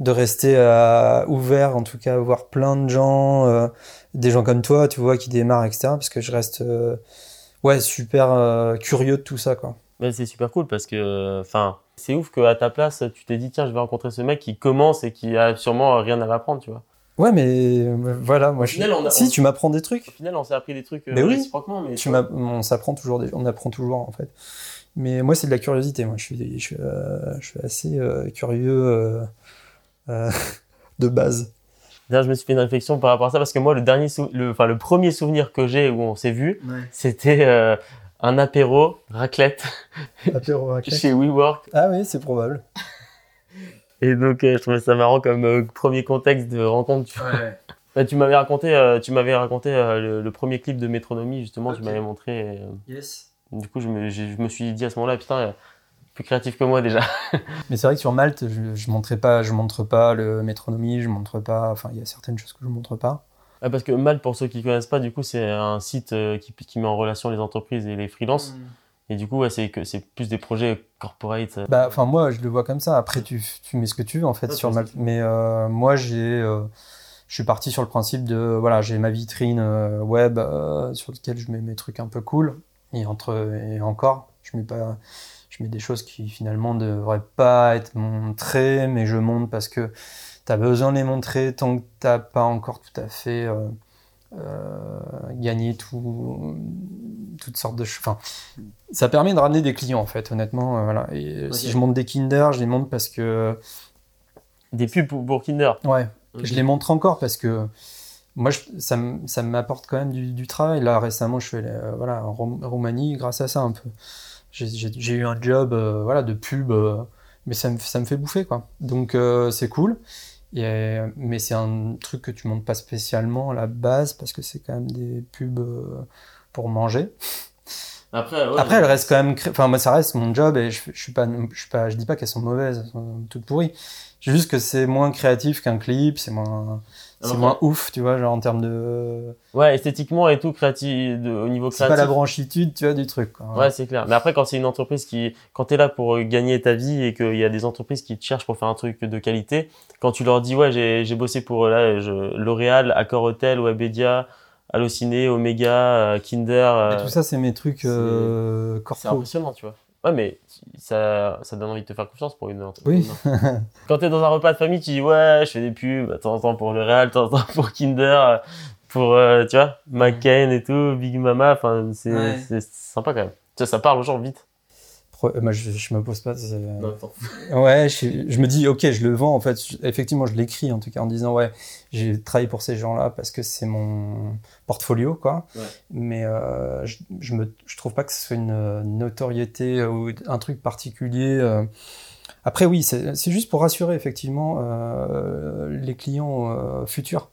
Speaker 1: de rester euh, ouvert, en tout cas, voir plein de gens, euh, des gens comme toi, tu vois, qui démarrent, etc. Parce que je reste, euh, ouais, super curieux de tout ça, quoi.
Speaker 2: Mais c'est super cool parce que, enfin, c'est ouf qu'à ta place, tu t'es dit, tiens, je vais rencontrer ce mec qui commence et qui a sûrement rien à m'apprendre, tu vois.
Speaker 1: Ouais, mais voilà, moi, je...
Speaker 2: final, on a-
Speaker 1: si tu m'apprends des trucs.
Speaker 2: Au final, on s'est appris des trucs
Speaker 1: Mais oui.
Speaker 2: réciproquement, mais
Speaker 1: tu on s'apprend toujours, des- on apprend toujours en fait. Mais moi, c'est de la curiosité. Moi, je suis, je suis, je suis assez curieux euh, de base.
Speaker 2: D'ailleurs, je me suis fait une réflexion par rapport à ça parce que moi, le dernier, sou- le, enfin, le premier souvenir que j'ai où on s'est vu, c'était euh, un apéro raclette
Speaker 1: Apéro raclette.
Speaker 2: chez WeWork.
Speaker 1: Ah oui, c'est probable.
Speaker 2: Et donc, euh, je trouvais ça marrant comme euh, premier contexte de rencontre. Tu. Bah, m'avais raconté, euh, tu m'avais raconté euh, le, le premier clip de Métronomie, justement, tu m'avais montré. et, euh,
Speaker 1: Yes.
Speaker 2: du coup, je me, j'ai- je me suis dit à ce moment-là, putain, euh, plus créatif que moi déjà.
Speaker 1: Mais c'est vrai que sur Malte, je, je montrais pas, je montre pas le métronomie, je montre pas. Enfin, il y a certaines choses que je montre pas.
Speaker 2: Ah, parce que Malte, pour ceux qui connaissent pas, du coup, c'est un site euh, qui, qui met en relation les entreprises et les freelances. Et du coup, ouais, c'est que c'est plus des projets corporate. euh.
Speaker 1: Bah, enfin, moi, je le vois comme ça. Après, tu, tu mets ce que tu veux, en fait,
Speaker 2: Ouais,
Speaker 1: sur Malte. Mais euh, moi, j'ai, euh, je suis parti sur le principe de, voilà, j'ai ma vitrine euh, web euh, sur laquelle je mets mes trucs un peu cool. Et entre, et encore, je mets pas, je mets des choses qui finalement ne devraient pas être montrées, mais je montre parce que tu as besoin de les montrer tant que t'as pas encore tout à fait euh, euh, gagné tout, toutes sortes de choses. Enfin, ça permet de ramener des clients en fait, honnêtement. euh, voilà. Et si je monte des Kinder, je les monte parce que
Speaker 2: Des pubs pour, Kinder.
Speaker 1: ouais, je les montre encore parce que moi, je- ça, ça m'apporte quand même du, du travail. Là, récemment, je fais euh, voilà, en Roumanie grâce à ça un peu. J'ai- eu un job euh, voilà, de pub, euh, mais ça me, ça me fait bouffer. quoi. Donc, euh, c'est cool. Et, euh, mais c'est un truc que tu montes pas spécialement à la base parce que c'est quand même des pubs pour manger.
Speaker 2: Après, ouais,
Speaker 1: Après, elles restent quand même. cré- Enfin, moi, ça reste mon job et je, je suis pas, je suis pas, je dis pas qu'elles sont mauvaises, elles sont toutes pourries. C'est juste que c'est moins créatif qu'un clip, c'est moins, c'est moins ouf, tu vois, genre en termes de.
Speaker 2: Ouais, esthétiquement et tout, créatif, de- au niveau
Speaker 1: C'est
Speaker 2: créatif.
Speaker 1: pas la branchitude, tu vois, du truc. Quoi.
Speaker 2: Ouais, c'est clair. Mais après, quand c'est une entreprise qui, quand t'es là pour euh, gagner ta vie et qu'il y a des entreprises qui te cherchent pour faire un truc de qualité, quand tu leur dis, ouais, j'ai, j'ai bossé pour, euh, là, je, L'Oréal, Accor Hotel, Webedia, Allociné, Omega, euh, Kinder, euh,
Speaker 1: Et tout ça, c'est mes trucs euh,
Speaker 2: c'est impressionnant, tu vois. Ouais, mais ça, ça donne envie de te faire confiance pour une entreprise.
Speaker 1: Oui.
Speaker 2: quand t'es dans un repas de famille, tu dis, ouais, je fais des pubs, de temps en temps pour L'Oréal, de temps en temps pour Kinder, euh, pour, euh, tu vois, McCain et tout, Big Mama, enfin, c'est,
Speaker 1: Ouais.
Speaker 2: c'est sympa quand même. Tu vois, ça parle aux gens vite.
Speaker 1: Euh, moi, je, je me pose pas. Ouais, je, je me dis, ok, je le vends. En fait, Je- effectivement, je l'écris en tout cas en disant, ouais, j'ai travaillé pour ces gens-là parce que c'est mon portfolio, quoi.
Speaker 2: Ouais.
Speaker 1: Mais euh, je, je me, je trouve pas que ce soit une notoriété ou un truc particulier. euh. Après, oui, c'est juste pour rassurer effectivement euh, les clients futurs.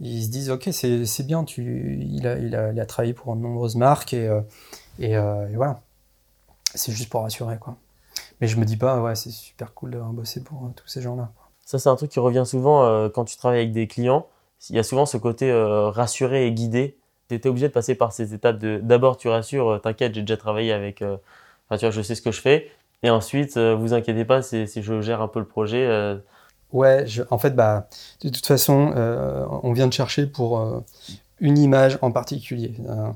Speaker 1: Ils se disent, ok, c'est bien, tu, il, a, il, a, il a travaillé pour de nombreuses marques et, et, et voilà. C'est juste pour rassurer, quoi. Mais je me dis pas, ouais, c'est super cool d'avoir bossé pour euh, tous ces gens-là.
Speaker 2: Ça, c'est un truc qui revient souvent euh, quand tu travailles avec des clients. Il y a souvent ce côté euh, rassuré et guidé. Tu étais obligé de passer par ces étapes de d'abord tu rassures, t'inquiète, j'ai déjà travaillé avec, enfin, tu vois, je sais ce que je fais. Et ensuite, vous inquiétez pas, si je gère un peu le projet.
Speaker 1: Ouais, je- en fait, bah, de toute façon, euh, on vient de chercher pour euh, une image en particulier. Euh,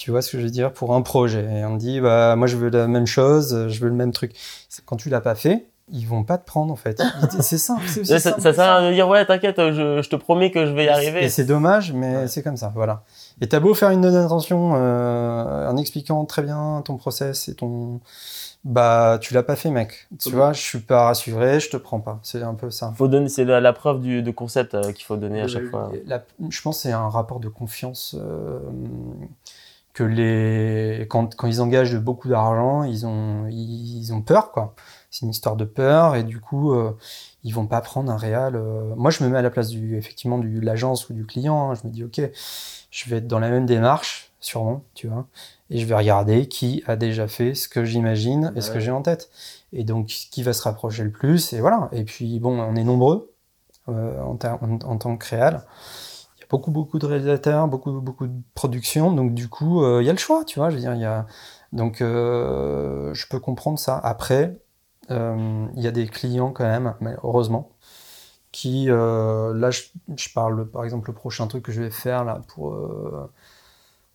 Speaker 1: tu vois ce que je veux dire Pour un projet. Et on me dit, bah, moi, je veux la même chose, je veux le même truc. Quand tu l'as pas fait, ils vont pas te prendre, en fait. C'est simple. c'est
Speaker 2: ça, ça
Speaker 1: simple
Speaker 2: ça
Speaker 1: que
Speaker 2: sert à rien de dire ouais, t'inquiète, je, je te promets que je vais y arriver.
Speaker 1: Et c'est dommage, mais
Speaker 2: Ouais.
Speaker 1: c'est comme ça, voilà. Et t'as beau faire une bonne intention euh, en expliquant très bien ton process et ton... Bah, tu l'as pas fait, mec. Tu
Speaker 2: Mhm.
Speaker 1: vois, je suis pas rassuré, je te prends pas. C'est un peu ça.
Speaker 2: Faut donner, c'est la, la preuve du, de concept euh, qu'il faut donner à chaque fois.
Speaker 1: La- je pense que c'est un rapport de confiance euh, que les quand, quand ils engagent beaucoup d'argent, ils ont ils, ont peur quoi. C'est une histoire de peur et du coup euh, ils vont pas prendre un réel. euh, Moi je me mets à la place du effectivement du l'agence ou du client. hein. Je me dis ok, je vais être dans la même démarche sûrement, tu vois, et je vais regarder qui a déjà fait ce que j'imagine et ce que j'ai en tête. Et donc qui va se rapprocher le plus et voilà. Et puis bon, on est nombreux euh, en, en tant que réal. Beaucoup, beaucoup de réalisateurs, beaucoup, beaucoup de productions, donc du coup, euh, il y a le choix, tu vois. Je veux dire, il y a... Donc, euh, je peux comprendre ça. Après, euh, il y a des clients quand même, mais heureusement, qui, euh, là, je, je parle, par exemple, le prochain truc que je vais faire là pour, euh,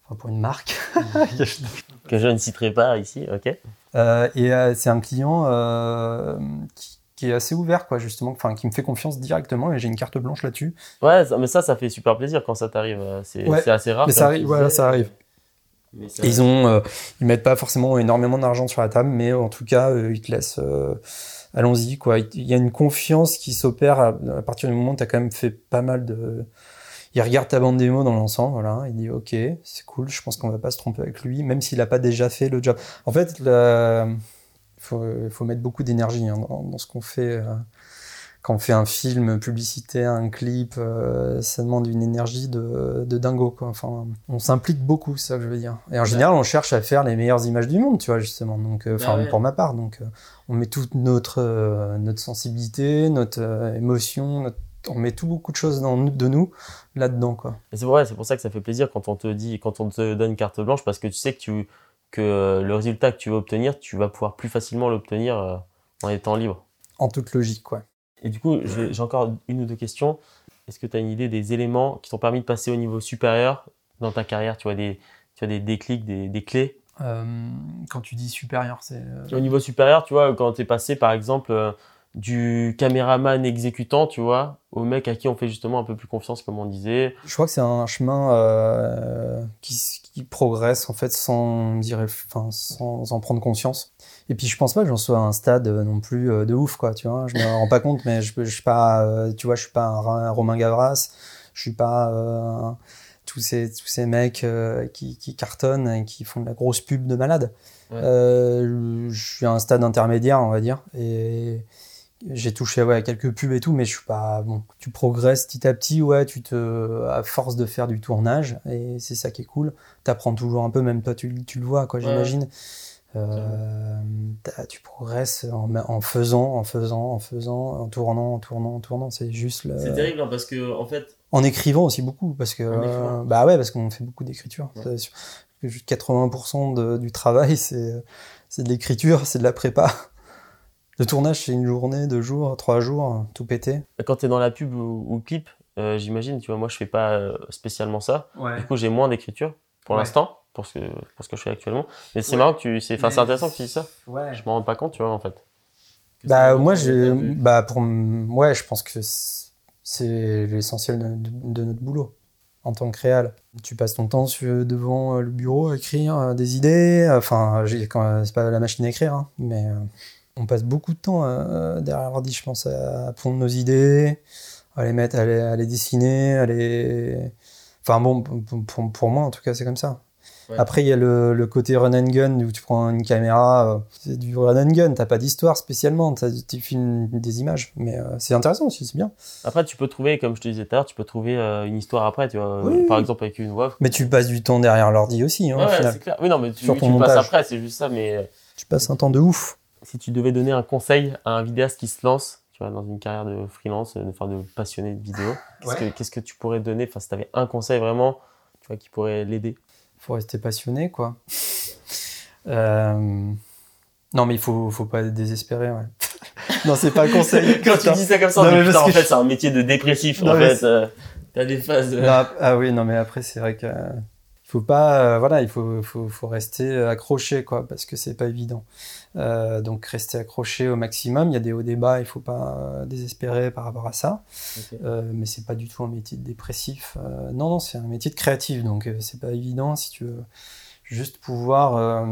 Speaker 1: enfin, pour une marque.
Speaker 2: Que je ne citerai pas ici, ok
Speaker 1: Euh, et c'est un client qui, qui est assez ouvert, quoi, justement, enfin, qui me fait confiance directement et j'ai une carte blanche là-dessus.
Speaker 2: Ouais, ça- mais ça, ça fait super plaisir quand ça t'arrive. euh, C'est
Speaker 1: Ouais,
Speaker 2: assez rare.
Speaker 1: Mais ça arrive, voilà, ça arrive.
Speaker 2: Mais ça-
Speaker 1: Et ils ont, euh, ils mettent pas forcément énormément d'argent sur la table, mais en tout cas, euh, ils te laissent. euh, Allons-y, quoi. Il y a une confiance qui s'opère à, à partir du moment où tu as quand même fait pas mal de. Il regarde ta bande démo dans l'ensemble, voilà. Il dit OK, c'est cool. Je pense qu'on va pas se tromper avec lui, même s'il a pas déjà fait le job. En fait, la- faut, il faut mettre beaucoup d'énergie hein, dans, dans ce qu'on fait. euh, quand on fait un film publicitaire, un clip, euh, ça demande une énergie de, de dingo, quoi. Enfin, on s'implique beaucoup, ça que je veux dire. Et en général, on cherche à faire les meilleures images du monde, tu vois, justement. Donc, euh, enfin,
Speaker 2: ouais.
Speaker 1: pour ma part, donc, on met toute notre, notre sensibilité, notre émotion, notre- on met tout beaucoup de choses dans, de nous là-dedans, quoi.
Speaker 2: Et c'est ouais, c'est pour ça que ça fait plaisir quand on te dit, quand on te donne carte blanche, parce que tu sais que, tu, que euh, le résultat que tu veux obtenir, tu vas pouvoir plus facilement l'obtenir euh, en étant libre.
Speaker 1: En toute logique, quoi.
Speaker 2: Et du coup, j'ai encore une ou deux questions. Est-ce que tu as une idée des éléments qui t'ont permis de passer au niveau supérieur dans ta carrière? Tu vois des, tu as des déclics, des, des clés?
Speaker 1: Euh, quand tu dis supérieur, c'est.
Speaker 2: Au niveau supérieur, tu vois, quand tu es passé par exemple euh, du caméraman exécutant, tu vois, au mec à qui on fait justement un peu plus confiance, comme on disait.
Speaker 1: Je crois que c'est un chemin euh, qui, qui progresse en fait sans, dire, enfin, sans en prendre conscience. Et puis je pense pas que j'en sois à un stade euh, non plus euh, de ouf quoi, tu vois. Je me rends pas compte, mais je, je suis pas, euh, tu vois, je suis pas un, Romain Gavras, je suis pas euh, tous ces tous ces mecs euh, qui, qui cartonnent et qui font de la grosse pub de malade.
Speaker 2: Ouais.
Speaker 1: Euh, je suis à un stade intermédiaire, on va dire, et j'ai touché ouais, à quelques pubs et tout, mais je suis pas bon. Tu progresses petit à petit, ouais, tu te, à force de faire du tournage, et c'est ça qui est cool. T'apprends toujours un peu, même toi, tu, tu le vois, quoi, j'imagine. Euh, tu progresses en, en, faisant, en faisant, en faisant, en tournant, en tournant, en tournant. C'est juste. Le...
Speaker 2: C'est terrible hein, parce que en fait.
Speaker 1: En écrivant aussi beaucoup, parce que euh, bah ouais, parce qu'on fait beaucoup d'écriture. Ouais. 80% du travail, c'est c'est de l'écriture, c'est de la prépa. Le tournage, c'est une journée, deux jours, trois jours, tout pété.
Speaker 2: Quand tu es dans la pub ou, ou clip, euh, j'imagine, tu vois, moi je fais pas euh, spécialement ça. Ouais. Du coup, j'ai moins d'écriture pour ouais. l'instant, pour ce, que, pour ce que je fais actuellement. Mais c'est ouais. marrant que tu. C'est intéressant que tu dis ça.
Speaker 1: Ouais.
Speaker 2: Je m'en rends pas compte, tu vois, en fait.
Speaker 1: Bah, moi, j'ai. Bah, pour. Ouais, je pense que c'est l'essentiel de, de, notre boulot en tant que réal. Tu passes ton temps devant le bureau à écrire des idées. Enfin, c'est pas la machine à écrire, hein, mais on passe beaucoup de temps euh, derrière l'ordi, je pense, à pondre nos idées, à les mettre, à les, à les dessiner, à les. Enfin bon, pour, pour moi en tout cas, c'est comme ça. Ouais. Après, il y a le, le, côté run and gun où tu prends une caméra, euh, c'est du run and gun, t'as pas d'histoire spécialement, tu filmes des images, mais euh, c'est intéressant aussi, c'est bien.
Speaker 2: Après, tu peux trouver, comme je te disais tout à l'heure, tu peux trouver euh, une histoire après, tu vois, oui. par exemple avec une voix.
Speaker 1: Mais tu passes du temps derrière l'ordi aussi, hein,
Speaker 2: ouais, c'est clair. Oui, non, mais tu, tu passes après, c'est juste ça, mais.
Speaker 1: Tu passes un temps de ouf
Speaker 2: si tu devais donner un conseil à un vidéaste qui se lance, tu vois, dans une carrière de freelance, de, enfin, de passionné de vidéo, qu'est-ce, ouais. que, qu'est-ce que tu pourrais donner? Enfin, si tu avais un conseil vraiment, tu vois, qui pourrait l'aider.
Speaker 1: Il faut rester passionné, quoi. euh... Non, mais il faut, faut pas désespérer, ouais. non, c'est pas un conseil.
Speaker 2: Quand tu dis ça comme ça, non, mais putain, en fait, c'est un métier de dépressif. Non, en fait, euh, t'as des phases. De...
Speaker 1: Non, ah oui, non, mais après, c'est vrai que faut pas euh, voilà il faut, faut, faut, rester accroché quoi parce que c'est pas évident. Euh, donc rester accroché au maximum. Il y a des hauts débats il faut pas euh, désespérer par rapport à ça. Okay. euh, mais c'est pas du tout un métier de dépressif. Euh, non non c'est un métier de créatif donc euh, c'est pas évident si tu veux juste pouvoir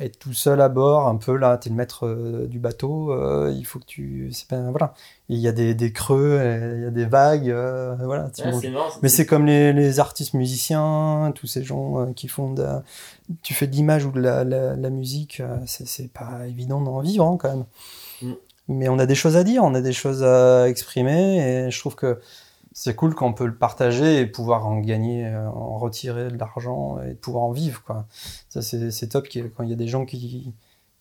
Speaker 1: être tout seul à bord, un peu là, tu es le maître euh, du bateau, euh, il faut que tu. Pas, voilà. Il y a des, des creux, il y a des vagues, euh, voilà.
Speaker 2: Ouais, marrant,
Speaker 1: Mais c'est comme les, les, artistes musiciens, tous ces gens euh, qui font de. Tu fais de l'image ou de la, la, la musique, euh, c'est pas évident d'en vivre hein, quand même. Mm. Mais on a des choses à dire, on a des choses à exprimer, et je trouve que c'est cool qu'on peut le partager et pouvoir en gagner, euh, en retirer de l'argent et pouvoir en vivre. Quoi. Ça, c'est top quand il y a des gens qui,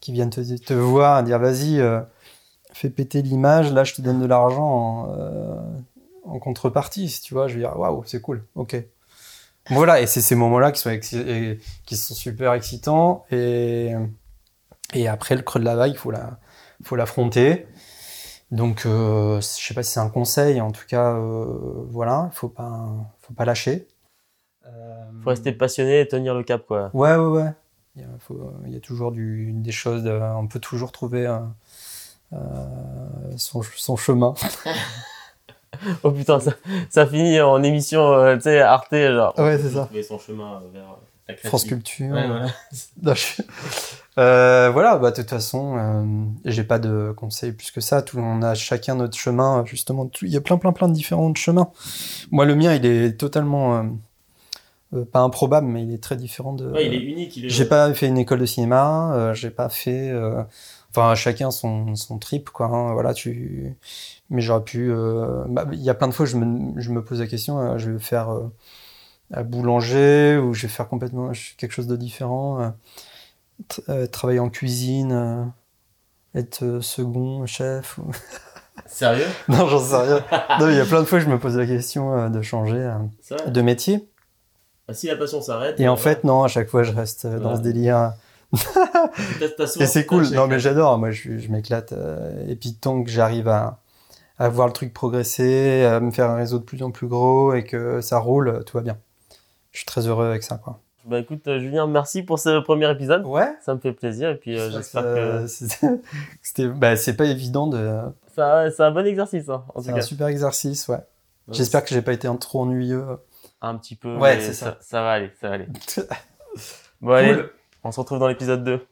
Speaker 1: viennent te, te voir, dire vas-y, euh, fais péter l'image, là je te donne de l'argent en, euh, contrepartie. Si tu vois, je vais dire waouh, c'est cool, ok. Voilà, et c'est ces moments-là qui sont, super excitants. Et, après, le creux de la vague, il faut l'affronter. Donc, euh, je sais pas si c'est un conseil, en tout cas, euh, voilà, il faut pas, faut pas lâcher.
Speaker 2: Euh... Faut rester passionné et tenir le cap, quoi.
Speaker 1: Ouais, ouais, ouais. Il y a, faut, il y a toujours du, des choses, de, on peut toujours trouver euh, son, son, chemin.
Speaker 2: oh putain, ça, ça finit en émission, euh, tu sais, Arte, genre.
Speaker 1: Ouais, c'est ça.
Speaker 2: Trouver son chemin vers
Speaker 1: France Culture. Ouais, voilà. euh, voilà, bah, de toute façon, euh, j'ai pas de conseils plus que ça. Tout, on a chacun notre chemin, justement. Tout, il y a plein, plein, plein de différents chemins. Moi, le mien, il est totalement. Euh, pas improbable, mais il est très différent de.
Speaker 2: Ouais, il est unique. Est...
Speaker 1: J'ai pas fait une école de cinéma, j'ai pas fait. Enfin, chacun son, son trip, quoi. Hein, voilà, tu. Mais j'aurais pu. Bah, il y a plein de fois, je me, je me pose la question, je vais faire à boulanger ou je vais faire complètement quelque chose de différent. Euh, euh, travailler en cuisine, euh, être second chef. Ou...
Speaker 2: Sérieux?
Speaker 1: Non, j'en sais rien. non, il y a plein de fois que je me pose la question euh, de changer de métier.
Speaker 2: Ah, si la passion s'arrête.
Speaker 1: Et en fait, non, à chaque fois, je reste ouais. dans ce délire. et c'est cool. Non, mais j'adore. Moi, je, je m'éclate. et puis, tant que j'arrive à, à voir le truc progresser, à me faire un réseau de plus en plus gros et que ça roule, tout va bien je suis très heureux avec ça. Quoi.
Speaker 2: Bah écoute, euh, Julien, merci pour ce premier épisode.
Speaker 1: Ouais.
Speaker 2: Ça me fait plaisir et puis euh, j'espère que.
Speaker 1: C'était, bah, c'est pas évident de.
Speaker 2: C'est un bon exercice, hein, en
Speaker 1: un super exercice, ouais. ouais j'espère que j'ai pas été trop ennuyeux.
Speaker 2: Un petit peu.
Speaker 1: Ouais, c'est ça.
Speaker 2: ça. ça. va aller, ça va aller. bon, cool. allez, on se retrouve dans l'épisode 2.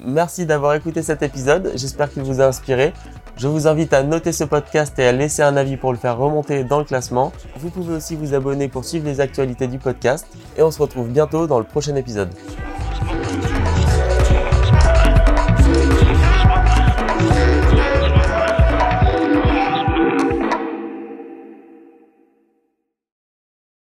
Speaker 2: Merci d'avoir écouté cet épisode, j'espère qu'il vous a inspiré. Je vous invite à noter ce podcast et à laisser un avis pour le faire remonter dans le classement. Vous pouvez aussi vous abonner pour suivre les actualités du podcast et on se retrouve bientôt dans le prochain épisode.